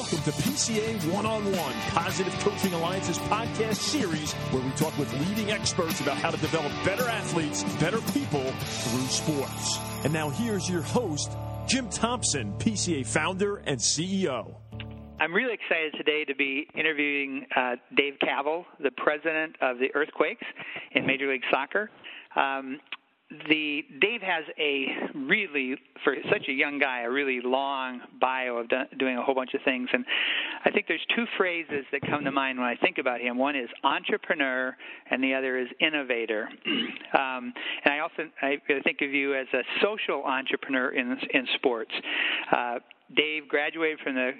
Welcome to PCA One on One, Positive Coaching Alliance's podcast series where we talk with leading experts about how to develop better athletes, better people through sports. And now here's your host, Jim Thompson, PCA founder and CEO. I'm really excited today to be interviewing uh, Dave Kaval, the president of the Earthquakes in Major League Soccer. Um, the Dave has a really, for such a young guy, a really long bio of do, doing a whole bunch of things, and I think there's two phrases that come to mind when I think about him. One is entrepreneur, and the other is innovator. um, and I often I think of you as a social entrepreneur in in sports. Uh, Dave graduated from the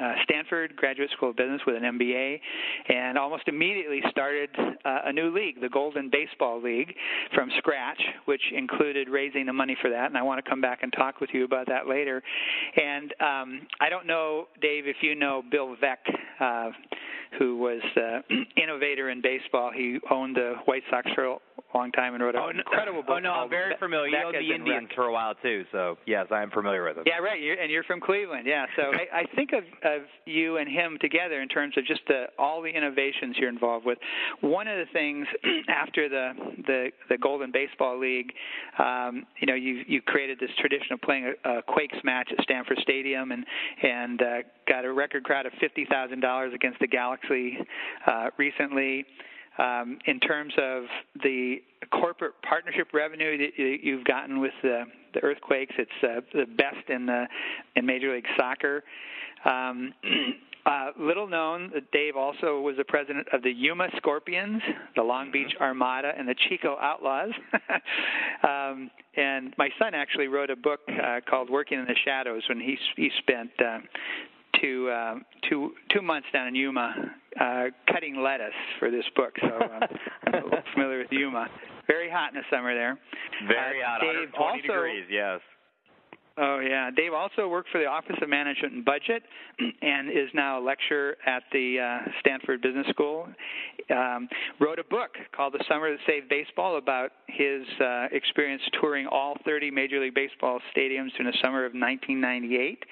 uh, Stanford Graduate School of Business with an MBA, and almost immediately started uh, a new league, the Golden Baseball League, from scratch, which included raising the money for that. And I want to come back and talk with you about that later. And um, I don't know, Dave, if you know Bill Veeck. Uh, who was uh, innovator in baseball. He owned the White Sox long time and wrote an oh, incredible book. Oh no, I'm very familiar. You owned the Indians for a while too, so yes, I am familiar with them. Yeah, right. You're, and you're from Cleveland, yeah. So I, I think of, of you and him together in terms of just the, all the innovations you're involved with. One of the things after the the, the Golden Baseball League, um, you know, you you created this tradition of playing a, a Quakes match at Stanford Stadium and and uh, got a record crowd of fifty thousand dollars against the Galaxy uh, recently. Um, in terms of the corporate partnership revenue that you've gotten with the, the earthquakes, it's uh, the best in the in Major League Soccer. Um, uh, little known, Dave also was the president of the Yuma Scorpions, the Long mm-hmm. Beach Armada, and the Chico Outlaws. um, and my son actually wrote a book uh, called "Working in the Shadows" when he he spent uh, two uh, two two months down in Yuma uh, cutting lettuce for this book, so uh, I'm familiar with Yuma. Very hot in the summer there. Very uh, hot, Dave 120 also, degrees. Yes. Oh yeah, Dave also worked for the Office of Management and Budget, and is now a lecturer at the uh, Stanford Business School. Um, wrote a book called "The Summer That Saved Baseball" about his uh, experience touring all 30 Major League Baseball stadiums during the summer of 1998.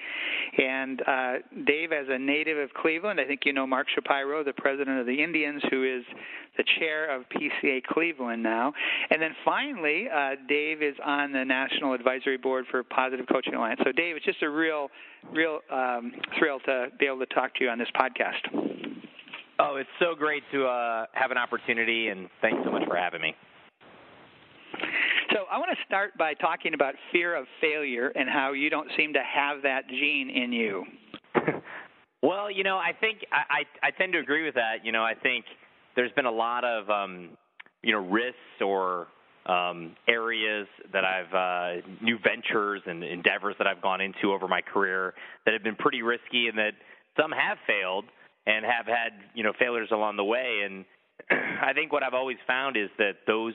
And uh, Dave, as a native of Cleveland, I think you know Mark Shapiro, the president of the Indians, who is the chair of PCA Cleveland now. And then finally, uh, Dave is on the National Advisory Board for Positive Coaching Alliance. So, Dave, it's just a real, real um, thrill to be able to talk to you on this podcast. Oh, it's so great to uh, have an opportunity, and thanks so much for having me. So I want to start by talking about fear of failure and how you don't seem to have that gene in you. well, you know, I think I, I I tend to agree with that. You know, I think there's been a lot of um, you know risks or um, areas that I've uh, new ventures and endeavors that I've gone into over my career that have been pretty risky, and that some have failed and have had you know failures along the way. And I think what I've always found is that those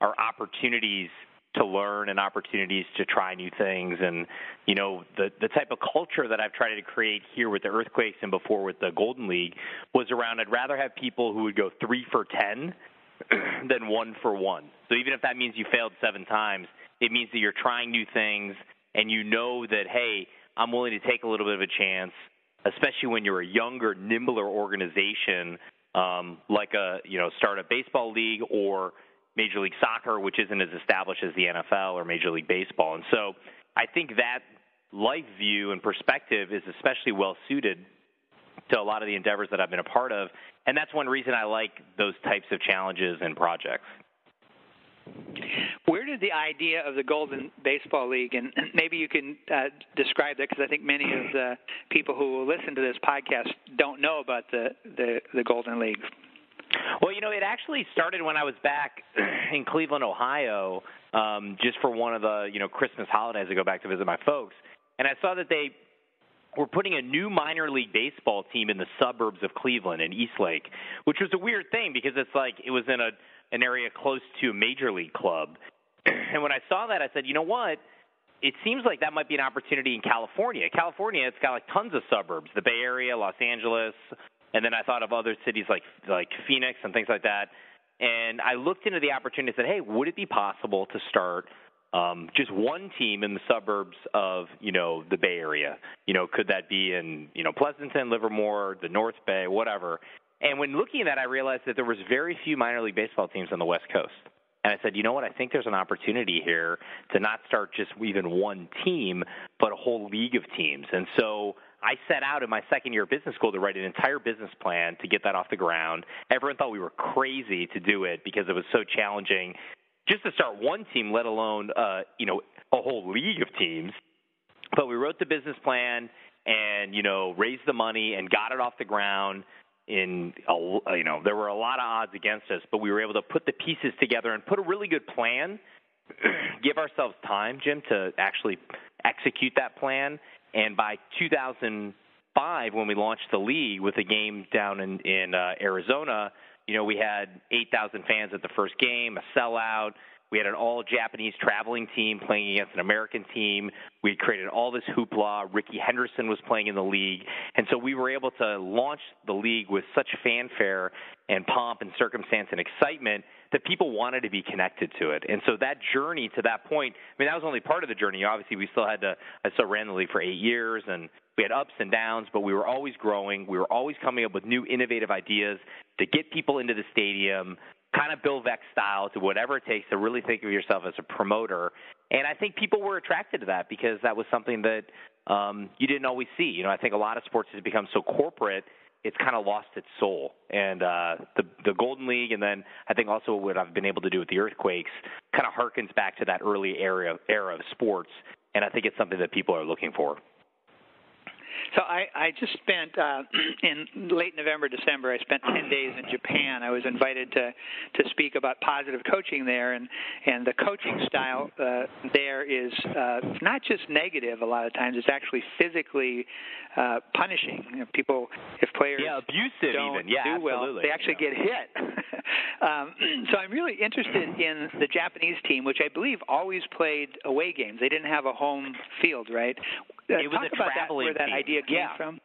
are opportunities to learn and opportunities to try new things and you know the the type of culture that I've tried to create here with the earthquakes and before with the golden league was around I'd rather have people who would go 3 for 10 than 1 for 1 so even if that means you failed 7 times it means that you're trying new things and you know that hey I'm willing to take a little bit of a chance especially when you're a younger nimbler organization um, like a you know start a baseball league or Major League Soccer, which isn't as established as the NFL or Major League Baseball. And so I think that life view and perspective is especially well suited to a lot of the endeavors that I've been a part of. And that's one reason I like those types of challenges and projects. Where did the idea of the Golden Baseball League, and maybe you can uh, describe that because I think many of the people who will listen to this podcast don't know about the, the, the Golden League. Well, you know, it actually started when I was back in Cleveland, Ohio, um, just for one of the you know Christmas holidays. I go back to visit my folks, and I saw that they were putting a new minor league baseball team in the suburbs of Cleveland in Eastlake, which was a weird thing because it's like it was in a an area close to a major league club. and when I saw that, I said, you know what? It seems like that might be an opportunity in California. California, it's got like tons of suburbs, the Bay Area, Los Angeles, and then I thought of other cities like like Phoenix and things like that. And I looked into the opportunity and said, hey, would it be possible to start um, just one team in the suburbs of you know the Bay Area. You know, could that be in you know Pleasanton, Livermore, the North Bay, whatever? And when looking at that, I realized that there was very few minor league baseball teams on the West Coast. And I said, you know what? I think there's an opportunity here to not start just even one team, but a whole league of teams. And so I set out in my second year of business school to write an entire business plan to get that off the ground. Everyone thought we were crazy to do it because it was so challenging just to start one team, let alone uh, you know a whole league of teams. But we wrote the business plan and you know raised the money and got it off the ground in a, you know there were a lot of odds against us, but we were able to put the pieces together and put a really good plan. give ourselves time, Jim, to actually execute that plan. And by 2005, when we launched the league with a game down in in uh, Arizona, you know we had 8,000 fans at the first game, a sellout. We had an all Japanese traveling team playing against an American team. We created all this hoopla. Rickey Henderson was playing in the league. And so we were able to launch the league with such fanfare and pomp and circumstance and excitement that people wanted to be connected to it. And so that journey to that point, I mean, that was only part of the journey. Obviously, we still had to, I still ran the league for eight years and we had ups and downs, but we were always growing. We were always coming up with new innovative ideas to get people into the stadium, kind of Bill Veeck style to whatever it takes to really think of yourself as a promoter. And I think people were attracted to that because that was something that um, you didn't always see. You know, I think a lot of sports has become so corporate, it's kind of lost its soul. And uh, the the Golden League, and then I think also what I've been able to do with the Earthquakes, kind of harkens back to that early era era of sports. And I think it's something that people are looking for. So I, I just spent uh, in late November, December. I spent ten days in Japan. I was invited to to speak about positive coaching there, and and the coaching style uh, there is uh, not just negative. A lot of times, it's actually physically uh, punishing. You know, people, if players yeah, abusive don't even. Yeah, do well, absolutely. they actually yeah. get hit. um, so I'm really interested in the Japanese team, which I believe always played away games. They didn't have a home field, right? Uh, it was talk a about traveling that, where that idea came yeah. from.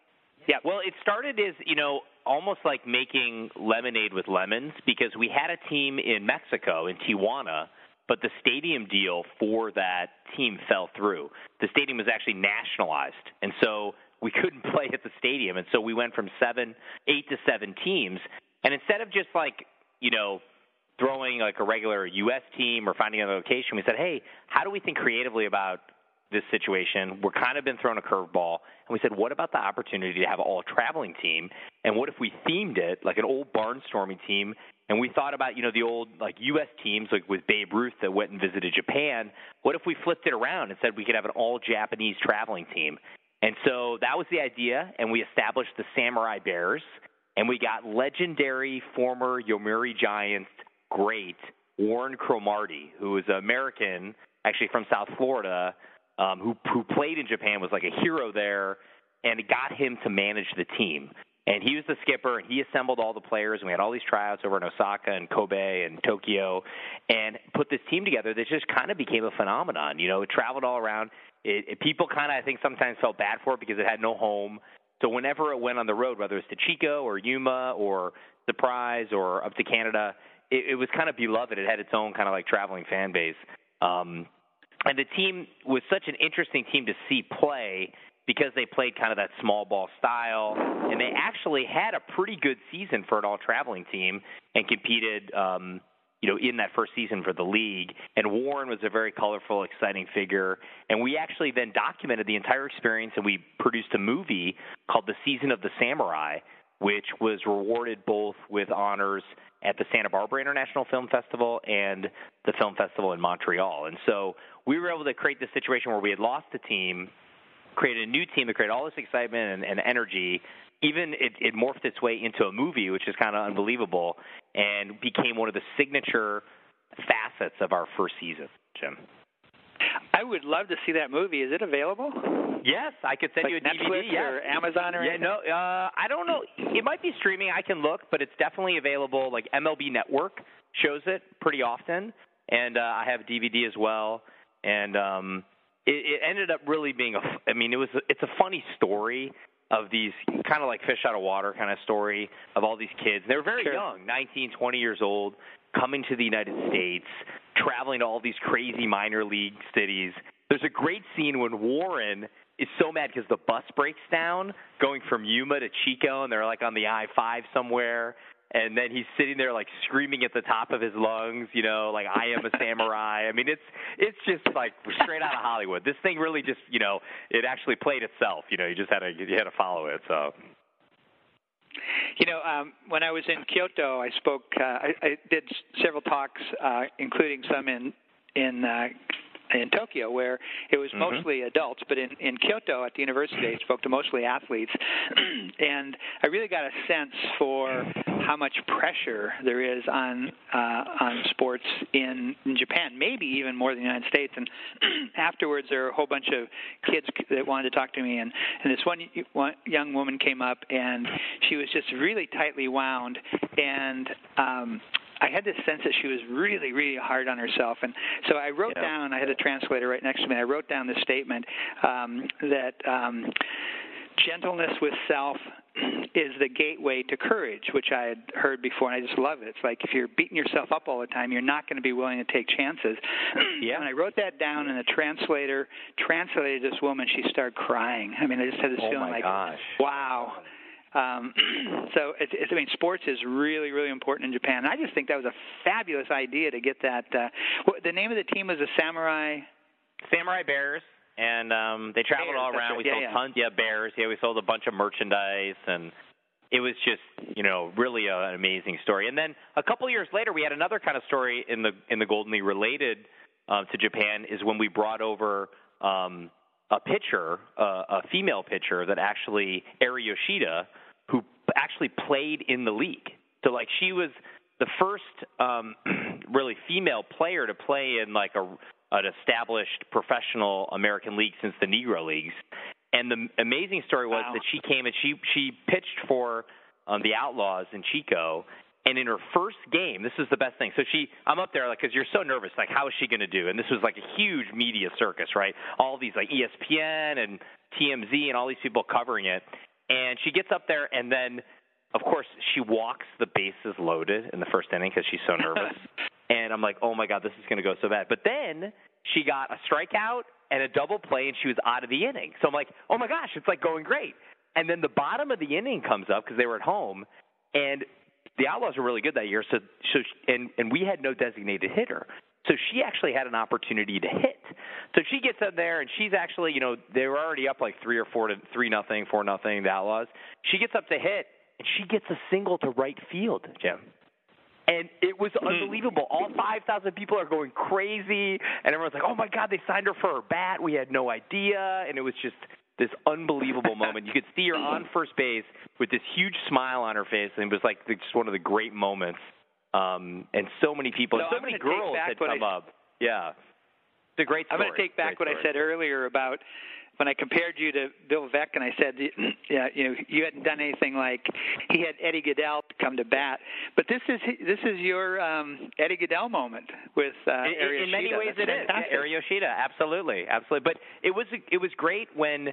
Yeah. Well, it started as you know almost like making lemonade with lemons because we had a team in Mexico in Tijuana, but the stadium deal for that team fell through. The stadium was actually nationalized, and so we couldn't play at the stadium, and so we went from seven, eight to seven teams, and instead of just like you know throwing like a regular U.S. team or finding another location, we said, hey, how do we think creatively about this situation. We're kind of been thrown a curveball, and we said, what about the opportunity to have an all traveling team? And what if we themed it like an old barnstorming team? And we thought about, you know, the old like U.S. teams, like with Babe Ruth that went and visited Japan. What if we flipped it around and said we could have an all Japanese traveling team? And so that was the idea, and we established the Samurai Bears, and we got legendary former Yomiuri Giants great Warren Cromartie, who is an American, actually from South Florida, um, who who played in Japan, was like a hero there, and it got him to manage the team. And he was the skipper, and he assembled all the players, and we had all these tryouts over in Osaka and Kobe and Tokyo, and put this team together that just kind of became a phenomenon. You know, it traveled all around. It, it, people kind of, I think, sometimes felt bad for it because it had no home. So whenever it went on the road, whether it's to Chico or Yuma or Surprise or up to Canada, it, it was kind of beloved. It had its own kind of like traveling fan base. Um, and the team was such an interesting team to see play because they played kind of that small ball style, and they actually had a pretty good season for an all traveling team and competed. Um, you know, in that first season for the league. And Warren was a very colorful, exciting figure. And we actually then documented the entire experience and we produced a movie called The Season of the Samurai, which was rewarded both with honors at the Santa Barbara International Film Festival and the film festival in Montreal. And so we were able to create this situation where we had lost the team, created a new team that created all this excitement and, and energy. Even it, it morphed its way into a movie, which is kind of unbelievable, and became one of the signature facets of our first season, Jim. I would love to see that movie. Is it available? Yes, I could send like you a Netflix DVD. or Amazon or yeah, anything? no, uh, I don't know. It might be streaming. I can look, but it's definitely available. Like MLB Network shows it pretty often, and uh, I have DVD as well. And um, it, it ended up really being a. I mean, it was. It's a funny story. of these kind of like fish out of water kind of story of all these kids. They were very sure. young, 19, 20 years old, coming to the United States, traveling to all these crazy minor league cities. There's a great scene when Warren is so mad because the bus breaks down going from Yuma to Chico, and they're like on the I-5 somewhere. And then he's sitting there like screaming at the top of his lungs, you know, like I am a samurai. I mean, it's it's just like straight out of Hollywood. This thing really just, you know, it actually played itself. You know, you just had to you had to follow it. So. You know, um, when I was in Kyoto, I spoke. Uh, I, I did several talks, uh, including some in in uh, in Tokyo, where it was mm-hmm. mostly adults, but in, in Kyoto at the university, I spoke to mostly athletes, and I really got a sense for how much pressure there is on uh, on sports in, in Japan, maybe even more than the United States. And afterwards, there were a whole bunch of kids that wanted to talk to me, and and this one, one young woman came up, and she was just really tightly wound, and um, I had this sense that she was really, really hard on herself, and so I wrote yeah. down. I had a translator right next to me. I wrote down this statement um, that. Um, gentleness with self is the gateway to courage, which I had heard before, and I just love it. It's like if you're beating yourself up all the time, you're not going to be willing to take chances. Yeah. And I wrote that down, and the translator translated this woman. She started crying. I mean, I just had this oh feeling my like, gosh. wow. Um, so it's, it's, I mean, sports is really, really important in Japan. And I just think that was a fabulous idea to get that. Uh, what, the name of the team was the Samurai. Samurai Bears, and um, they traveled Bears, all around. right. We Yeah, sold yeah. tons, yeah, bears. Yeah, we sold a bunch of merchandise, and it was just, you know, really a, an amazing story. And then a couple of years later, we had another kind of story in the in the Golden League related uh, to Japan. Is when we brought over. Um, a pitcher, uh, a female pitcher that actually Eri Yoshida, who actually played in the league. So like she was the first um, really female player to play in like a an established professional American league since the Negro leagues. And the amazing story was Wow. that she came and she she pitched for um, the Outlaws in Chico. And in her first game, this is the best thing. So she, I'm up there like, because you're so nervous, like, how is she going to do? And this was like a huge media circus, right? All these like ESPN and TMZ and all these people covering it. And she gets up there, and then, of course, she walks the bases loaded in the first inning because she's so nervous. and I'm like, oh my god, this is going to go so bad. But then she got a strikeout and a double play, and she was out of the inning. So I'm like, oh my gosh, it's like going great. And then the bottom of the inning comes up because they were at home, and the Outlaws were really good that year. So, so and and we had no designated hitter. So she actually had an opportunity to hit. So she gets up there and she's actually, you know, they were already up like three or four to three nothing, four nothing, the Outlaws. She gets up to hit and she gets a single to right field, Jim. And it was hmm. unbelievable. All 5,000 people are going crazy, and everyone's like, oh my God, they signed her for her bat. We had no idea. And it was just this unbelievable moment. You could see her on first base with this huge smile on her face, and it was like just one of the great moments. Um, and so many people, So many girls had what I come up. Yeah. It's a great Story. I'm going to take back Great what I said earlier about when I compared you to Bill Veeck, and I said, yeah, you know, you hadn't done anything like he had Eddie Gaedel come to bat, but this is this is your um, Eddie Gaedel moment with uh, in, in many ways That's it is. fantastic. Yeah, Yoshida, absolutely, absolutely. But it was it was great when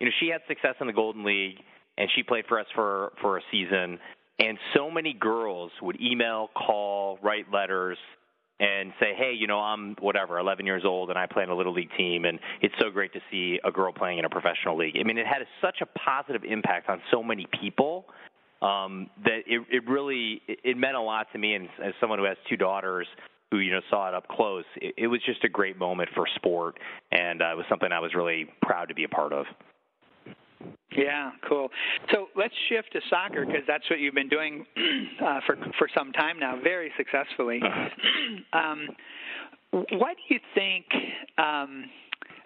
you know she had success in the Golden League and she played for us for for a season, and so many girls would email, call, write letters. And say, hey, you know, I'm whatever, 11 years old, and I play in a little league team, and it's so great to see a girl playing in a professional league. I mean, it had such a positive impact on so many people um, that it, it really it, it meant a lot to me. And as someone who has two daughters, who you know saw it up close, it, it was just a great moment for sport, and uh, it was something I was really proud to be a part of. Yeah, cool. So let's shift to soccer because that's what you've been doing uh, for for some time now, very successfully. um, what do you think? Um,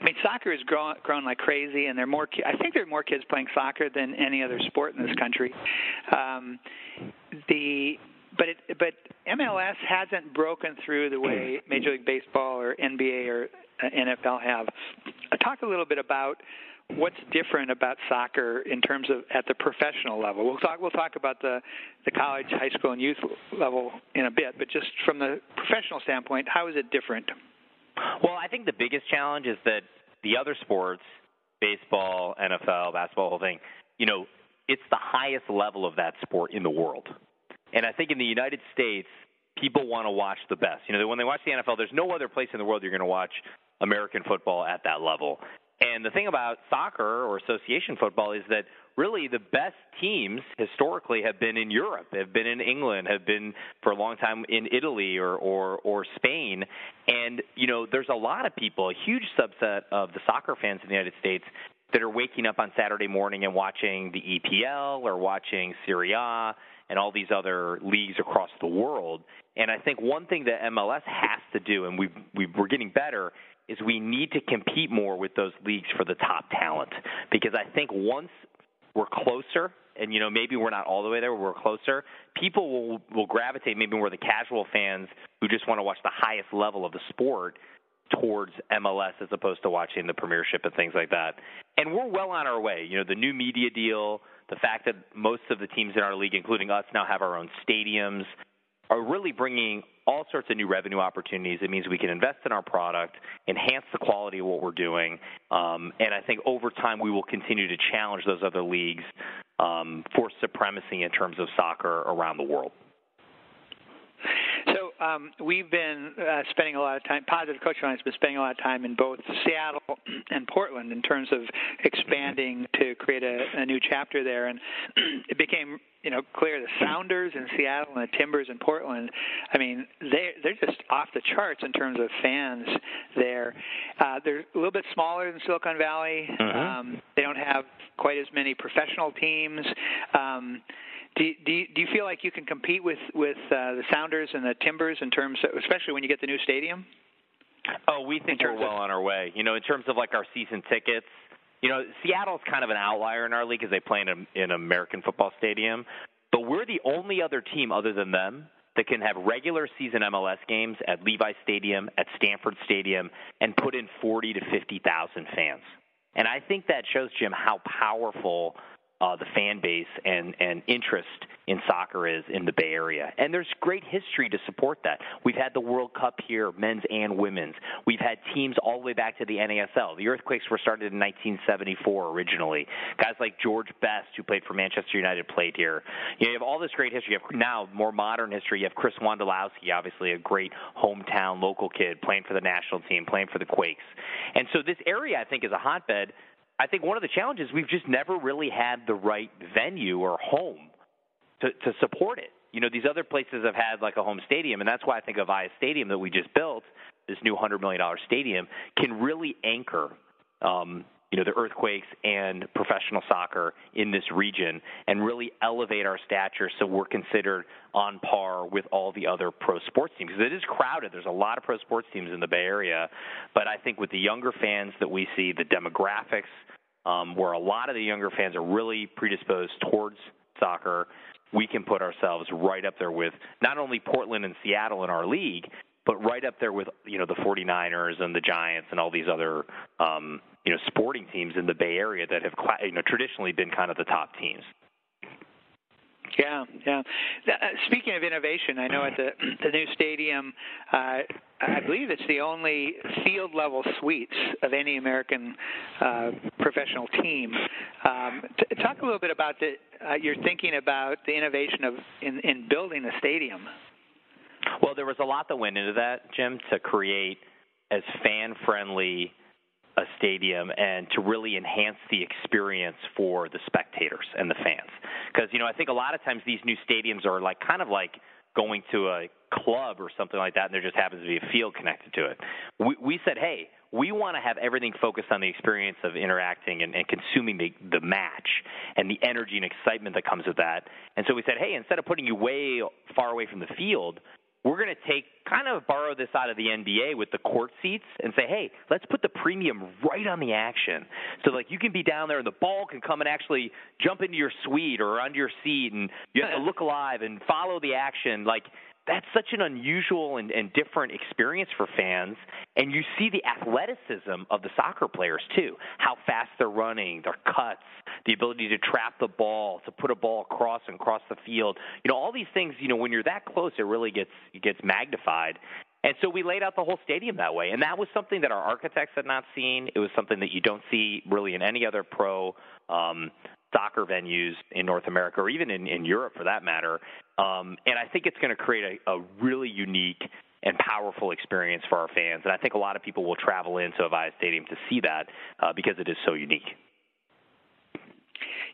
I mean, soccer has grown grown like crazy, and there are more. ki- I think there are more kids playing soccer than any other sport in this country. Um, the but it, but MLS hasn't broken through the way Major League Baseball or NBA or uh, NFL have. Talk a little bit about what's different about soccer in terms of at the professional level. We'll talk we'll talk about the the college, high school, and youth level in a bit, but just from the professional standpoint, how is it different? Well, I think the biggest challenge is that the other sports, baseball, NFL, basketball, whole thing, you know, it's the highest level of that sport in the world. And I think in the United States, people want to watch the best. You know, when they watch the NFL, there's no other place in the world you're going to watch American football at that level. And the thing about soccer or association football is that really the best teams historically have been in Europe, have been in England, have been for a long time in Italy or or or Spain. And you know, there's a lot of people, a huge subset of the soccer fans in the United States that are waking up on Saturday morning and watching the EPL or watching Serie A and all these other leagues across the world. And I think one thing that MLS has to do, and we we we're getting better, is we need to compete more with those leagues for the top talent. Because I think once we're closer, and you know maybe we're not all the way there, but we're closer. People will will gravitate maybe more the casual fans who just want to watch the highest level of the sport towards MLS as opposed to watching the Premiership and things like that. And we're well on our way. You know, the new media deal, the fact that most of the teams in our league, including us, now have our own stadiums, are really bringing all sorts of new revenue opportunities. It means we can invest in our product, enhance the quality of what we're doing, um, and I think over time we will continue to challenge those other leagues um, for supremacy in terms of soccer around the world. Um, we've been uh, spending a lot of time. Positive Coach Alliance has been spending a lot of time in both Seattle and Portland in terms of expanding to create a, a new chapter there, and it became you know clear the Sounders in Seattle and the Timbers in Portland. I mean, they they're just off the charts in terms of fans there. Uh, they're a little bit smaller than Silicon Valley. Mm-hmm. Um, they don't have quite as many professional teams. Um, do, do, you, do you feel like you can compete with with uh, the Sounders and the Timbers in terms, of, especially when you get the new stadium? Oh, we think we're well on our way. You know, in terms of like our season tickets, you know, Seattle's kind of an outlier in our league because they play in, a, in an American football stadium, but we're the only other team other than them that can have regular season MLS games at Levi Stadium, at Stanford Stadium, and put in 40 to 50,000 fans. And I think that shows Jim how powerful uh, the fan base and, and interest in soccer is in the Bay Area. And there's great history to support that. We've had the World Cup here, men's and women's. We've had teams all the way back to the NASL. The Earthquakes were started in 1974 originally. Guys like George Best, who played for Manchester United, played here. You, know, you have all this great history. You have now more modern history. You have Chris Wondolowski, obviously a great hometown local kid, playing for the national team, playing for the Quakes. And so this area, I think, is a hotbed I think one of the challenges we've just never really had the right venue or home to, to support it. You know, these other places have had like a home stadium, and that's why I think Avaya Stadium that we just built, this new hundred million dollar stadium, can really anchor um, you know the earthquakes and professional soccer in this region and really elevate our stature so we're considered on par with all the other pro sports teams. Because it is crowded. There's a lot of pro sports teams in the bay area. But i think with the younger fans that we see the demographics um, where a lot of the younger fans are really predisposed towards soccer we can put ourselves right up there with not only portland and seattle in our league but right up there with you know the 49ers and the Giants and all these other um, you know sporting teams in the Bay Area that have you know traditionally been kind of the top teams. Yeah, yeah. Uh, speaking of innovation, I know at the the new stadium, uh, I believe it's the only field level suites of any American uh, professional team. Um, t- talk a little bit about the uh, your thinking about the innovation of in, in building the stadium. Well, there was a lot that went into that, Jim, to create as fan friendly a stadium and to really enhance the experience for the spectators and the fans. Because, you know, I think a lot of times these new stadiums are like kind of like going to a club or something like that and there just happens to be a field connected to it. We, we said, hey, we want to have everything focused on the experience of interacting and, and consuming the, the match and the energy and excitement that comes with that. And so we said, hey, instead of putting you way far away from the field, we're going to take kind of borrow this out of the NBA with the court seats and say, hey, let's put the premium right on the action. So like you can be down there and the ball can come and actually jump into your suite or under your seat and you have to look alive and follow the action. Like that's such an unusual and, and different experience for fans. And you see the athleticism of the soccer players too, how fast they're running, their cuts, the ability to trap the ball, to put a ball across and cross the field. You know, all these things. You know, when you're that close, it really gets it gets magnified. And so we laid out the whole stadium that way. And that was something that our architects had not seen. It was something that you don't see really in any other pro um, soccer venues in North America or even in, in Europe for that matter. Um, and I think it's going to create a, a really unique and powerful experience for our fans. And I think a lot of people will travel into Avaya Stadium to see that uh, because it is so unique.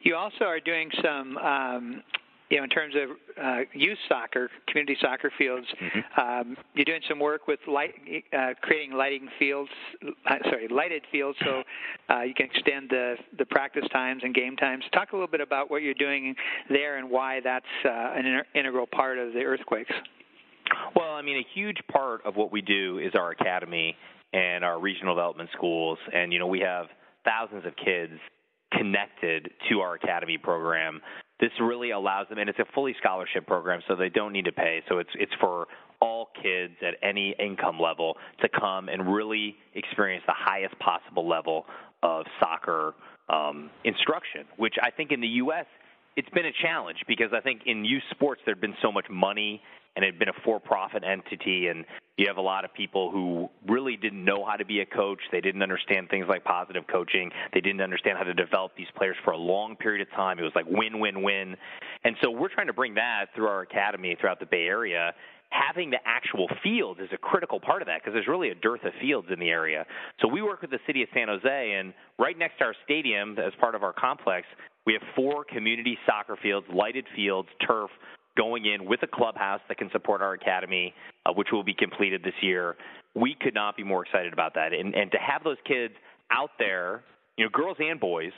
You also are doing some um, you know, in terms of uh, youth soccer, community soccer fields, mm-hmm. um, you're doing some work with light, uh, creating lighting fields, uh, sorry, lighted fields, so uh, you can extend the the practice times and game times. Talk a little bit about what you're doing there and why that's uh, an inter- integral part of the earthquakes. Well, I mean, a huge part of what we do is our academy and our regional development schools, and you know, we have thousands of kids connected to our academy program this really allows them, and it's a fully scholarship program, so they don't need to pay. So it's it's for all kids at any income level to come and really experience the highest possible level of soccer um, instruction, which I think in the U.S. it's been a challenge because I think in youth sports there'd been so much money and it had been a for-profit entity, and you have a lot of people who really didn't know how to be a coach. They didn't understand things like positive coaching. They didn't understand how to develop these players for a long period of time. It was like win, win, win. And so we're trying to bring that through our academy throughout the Bay Area having the actual fields is a critical part of that because there's really a dearth of fields in the area. So we work with the city of San Jose, and right next to our stadium, as part of our complex, we have four community soccer fields, lighted fields, turf, going in with a clubhouse that can support our academy, uh, which will be completed this year. We could not be more excited about that. And, and to have those kids out there, you know, girls and boys,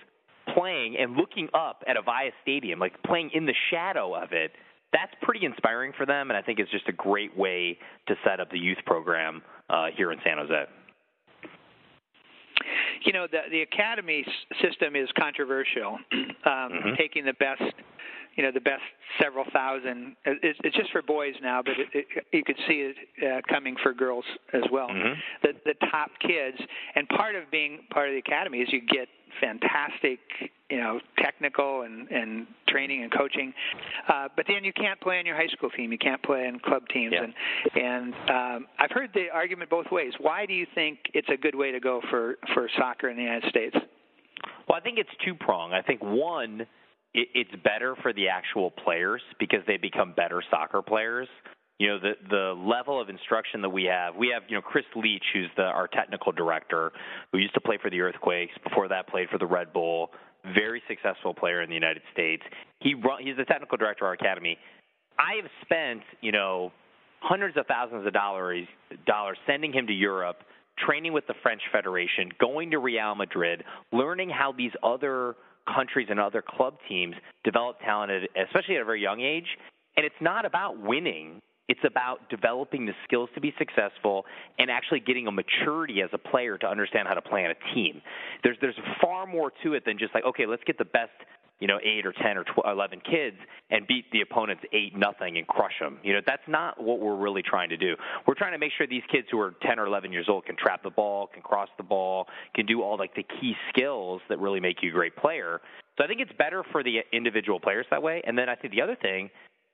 playing and looking up at Avaya Stadium, like playing in the shadow of it, that's pretty inspiring for them. And I think it's just a great way to set up the youth program uh, here in San Jose. You know, the the academy system is controversial, um, mm-hmm. taking the best you know the best several thousand. It's, it's just for boys now, but it, it, you could see it uh, coming for girls as well. Mm-hmm. The the top kids, and part of being part of the academy is you get fantastic, you know, technical and and training and coaching. Uh, but then you can't play on your high school team. You can't play in club teams. Yeah. And and um, I've heard the argument both ways. Why do you think it's a good way to go for for soccer in the United States? Well, I think it's two prong. I think one it, it's better for the actual players because they become better soccer players. You know, the the level of instruction that we have. We have, you know, Chris Leitch, who's the our technical director, who used to play for the Earthquakes. Before that, played for the Red Bull. Very successful player in the United States. He run, he's the technical director of our academy. I have spent, you know, hundreds of thousands of dollars dollars sending him to Europe training with the French Federation, going to Real Madrid, learning how these other countries and other club teams develop talent, especially at a very young age. And it's not about winning. It's about developing the skills to be successful and actually getting a maturity as a player to understand how to play on a team. There's there's far more to it than just like okay, let's get the best you know, eight or ten or 12, 11 kids and beat the opponents eight nothing and crush them. You know, that's not what we're really trying to do. We're trying to make sure these kids who are 10 or 11 years old can trap the ball, can cross the ball, can do all like the key skills that really make you a great player. So I think it's better for the individual players that way. And then I think the other thing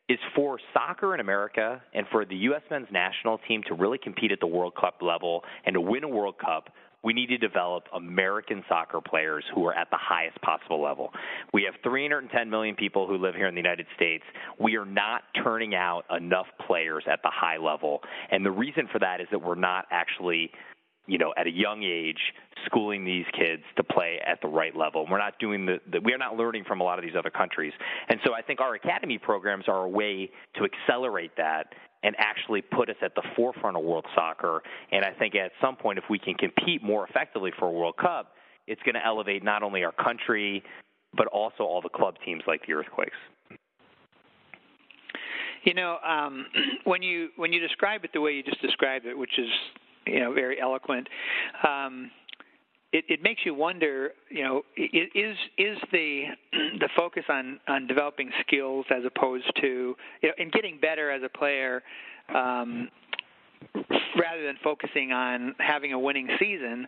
is for soccer in America and for the U.S. men's national team to really compete at the World Cup level and to win a World Cup we need to develop American soccer players who are at the highest possible level. We have 310 million people who live here in the United States. We are not turning out enough players at the high level. And the reason for that is that we're not actually you know, at a young age, schooling these kids to play at the right level. We're not doing the, the, we are not learning from a lot of these other countries. And so I think our academy programs are a way to accelerate that and actually put us at the forefront of world soccer. And I think at some point, if we can compete more effectively for a World Cup, it's going to elevate not only our country, but also all the club teams like the Earthquakes. You know, um, when you when you describe it the way you just described it, which is you know very eloquent, um, it, it makes you wonder, you know, is is the the focus on on developing skills as opposed to you know, and getting better as a player, um, rather than focusing on having a winning season,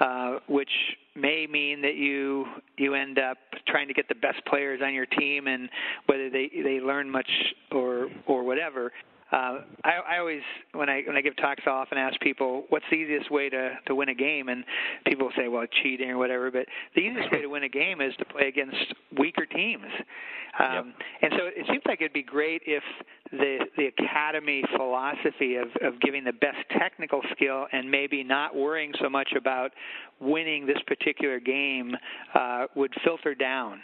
uh, which may mean that you you end up trying to get the best players on your team, and whether they they learn much or or whatever. Uh, I, I always when I when I give talks, I often ask people what's the easiest way to to win a game, and people say, well, cheating or whatever. But the easiest way to win a game is to play against weaker teams. Um, yep. And so it seems like it'd be great if the the academy philosophy of of giving the best technical skill and maybe not worrying so much about winning this particular game uh, would filter down.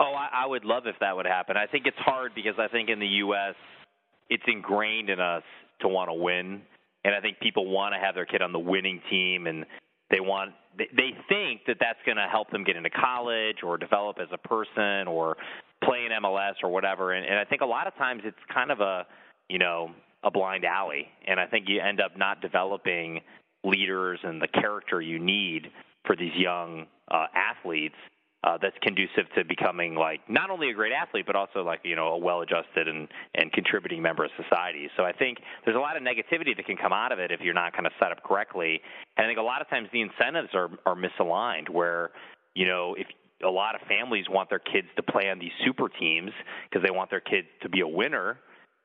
Oh, I, I would love if that would happen. I think it's hard because I think in the U.S. it's ingrained in us to want to win, and I think people want to have their kid on the winning team, and they want they, they think that that's going to help them get into college or develop as a person or play in MLS or whatever. And, and I think a lot of times it's kind of a you know a blind alley, and I think you end up not developing leaders and the character you need for these young uh, athletes uh, that's conducive to becoming like not only a great athlete but also like you know a well-adjusted and and contributing member of society. So I think there's a lot of negativity that can come out of it if you're not kind of set up correctly. And I think a lot of times the incentives are are misaligned where you know if a lot of families want their kids to play on these super teams because they want their kids to be a winner.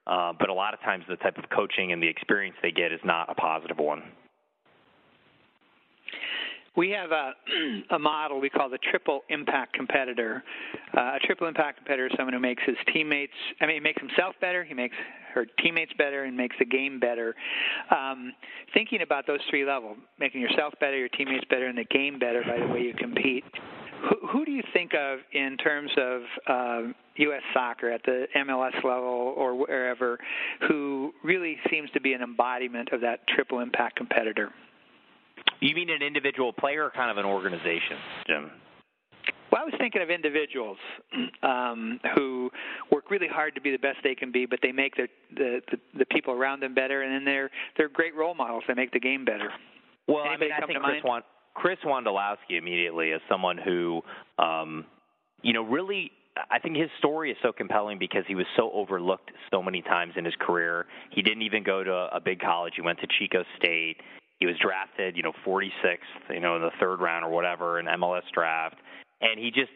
Uh, but a lot of times the type of coaching and the experience they get is not a positive one. We have a, a model we call the triple impact competitor. Uh, a triple impact competitor is someone who makes his teammates, I mean, he makes himself better, he makes her teammates better, and makes the game better. Um, thinking about those three levels, making yourself better, your teammates better, and the game better by the way you compete. Who, who do you think of in terms of uh, U.S. soccer at the MLS level or wherever who really seems to be an embodiment of that triple impact competitor? You mean an individual player or kind of an organization, Jim? Well, I was thinking of individuals um, who work really hard to be the best they can be, but they make the, the the the people around them better, and then they're they're great role models. They make the game better. Well, Anybody I mean, I think Chris, Wand- Chris Wondolowski immediately is someone who, um, you know, really I think his story is so compelling because he was so overlooked so many times in his career. He didn't even go to a big college. He went to Chico State. He was drafted, you know, 46th, you know, in the third round or whatever in MLS draft, and he just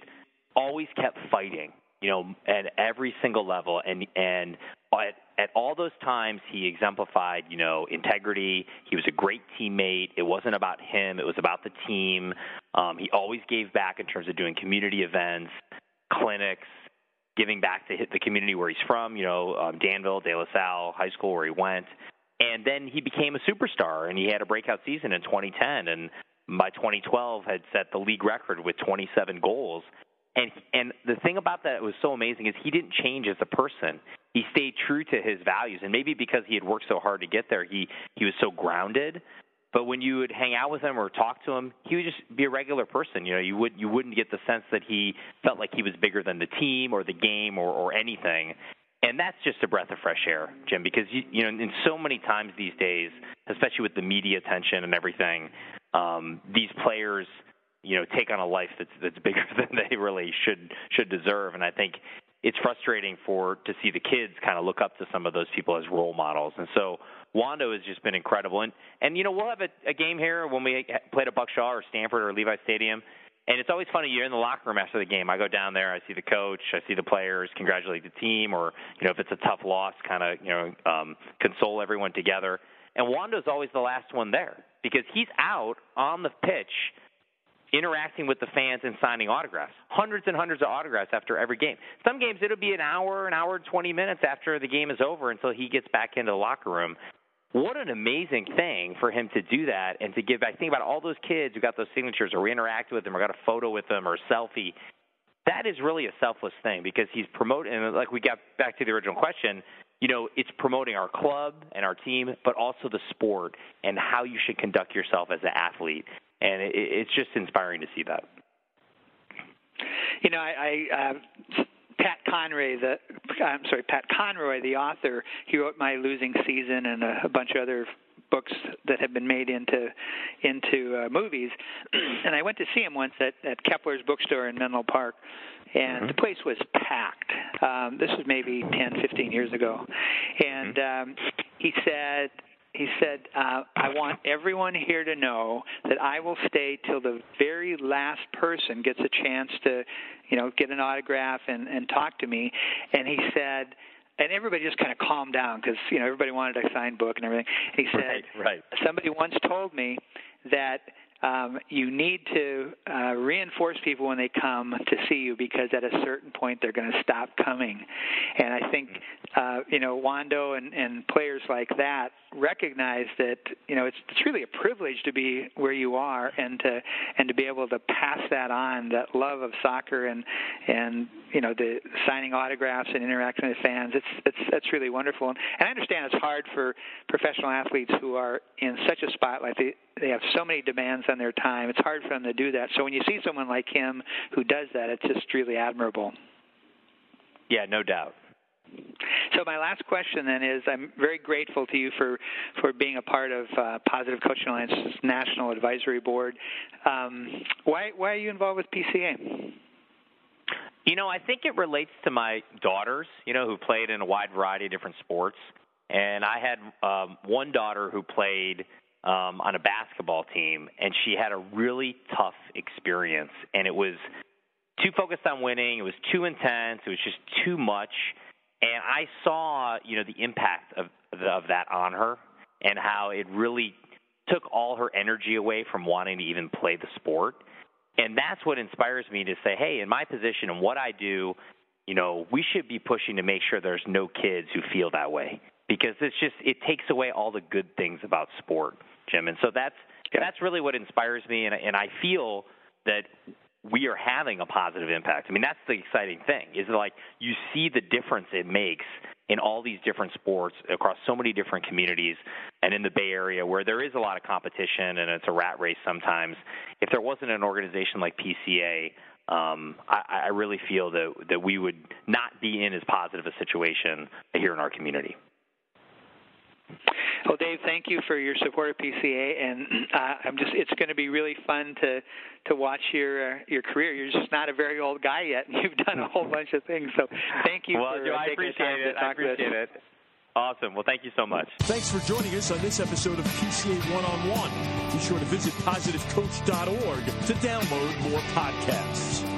always kept fighting, you know, at every single level, and and at, at all those times he exemplified, you know, integrity. He was a great teammate. It wasn't about him; it was about the team. Um, he always gave back in terms of doing community events, clinics, giving back to the community where he's from. You know, um, Danville, De La Salle High School, where he went and then he became a superstar and he had a breakout season in 2010 and by 2012 had set the league record with 27 goals. And and the thing about that was so amazing is he didn't change as a person. He stayed true to his values and maybe because he had worked so hard to get there he he was so grounded. But when you would hang out with him or talk to him he would just be a regular person. You know you would you wouldn't get the sense that he felt like he was bigger than the team or the game or or anything and that's just a breath of fresh air, Jim, because you, you know, in so many times these days, especially with the media attention and everything, um, these players, you know, take on a life that's that's bigger than they really should should deserve. And I think it's frustrating for to see the kids kind of look up to some of those people as role models. And so Wando has just been incredible. And and you know, we'll have a, a game here when we played at Buck Shaw or Stanford or Levi Stadium and it's always funny. You're in the locker room after the game. I go down there. I see the coach. I see the players. Congratulate the team, or you know, if it's a tough loss, kind of you know, um, console everyone together. And Wando's always the last one there because he's out on the pitch, interacting with the fans and signing autographs. Hundreds and hundreds of autographs after every game. Some games it'll be an hour, an hour and 20 minutes after the game is over until he gets back into the locker room what an amazing thing for him to do that and to give back. Think about all those kids who got those signatures or we interacted with them or got a photo with them or a selfie. That is really a selfless thing because he's promoting, and like we got back to the original question, you know, it's promoting our club and our team, but also the sport and how you should conduct yourself as an athlete. And it, it's just inspiring to see that. You know, I, I uh, Pat Conroy, the I'm sorry, Pat Conroy, the author, he wrote My Losing Season and a, a bunch of other books that have been made into into uh, movies. and I went to see him once at, at Kepler's bookstore in Menlo Park, and mm-hmm. the place was packed. Um, this was maybe 10, 15 years ago, and mm-hmm. um, he said he said, uh, I want everyone here to know that I will stay till the very last person gets a chance to, you know, get an autograph and, and talk to me. And he said, and everybody just kind of calmed down because you know everybody wanted a signed book and everything. He said, right, right. somebody once told me that um, you need to uh, reinforce people when they come to see you because at a certain point they're going to stop coming. And I think uh, you know Wando and, and players like that recognize that you know it's it's really a privilege to be where you are and to and to be able to pass that on that love of soccer and and you know the signing autographs and interacting with fans. It's it's that's really wonderful. And, and I understand it's hard for professional athletes who are in such a spotlight. They they have so many demands on their time. It's hard for them to do that. So when you see someone like him who does that, it's just really admirable. Yeah, no doubt. So my last question then is, I'm very grateful to you for for being a part of uh, Positive Coaching Alliance National Advisory Board. Um, why why are you involved with PCA? You know, I think it relates to my daughters. You know, who played in a wide variety of different sports, and I had um, one daughter who played um, on a basketball team, and she had a really tough experience, and it was too focused on winning. It was too intense. It was just too much, and I saw, you know, the impact of of that on her, and how it really took all her energy away from wanting to even play the sport. And that's what inspires me to say, hey, in my position and what I do, you know, we should be pushing to make sure there's no kids who feel that way because it's just it takes away all the good things about sport. Jim. And so that's yeah. that's really what inspires me, and, and I feel that we are having a positive impact. I mean, that's the exciting thing is like you see the difference it makes in all these different sports across so many different communities and in the Bay Area where there is a lot of competition and it's a rat race sometimes. If there wasn't an organization like PCA, um, I, I really feel that that we would not be in as positive a situation here in our community. Well, Dave, thank you for your support of PCA, and uh, I'm just—it's going to be really fun to to watch your uh, your career. You're just not a very old guy yet, and you've done a whole bunch of things. So, thank you well, for uh, I appreciate it. I appreciate it. Awesome. Well, thank you so much. Thanks for joining us on this episode of PCA One on One. Be sure to visit positivecoach.org to download more podcasts.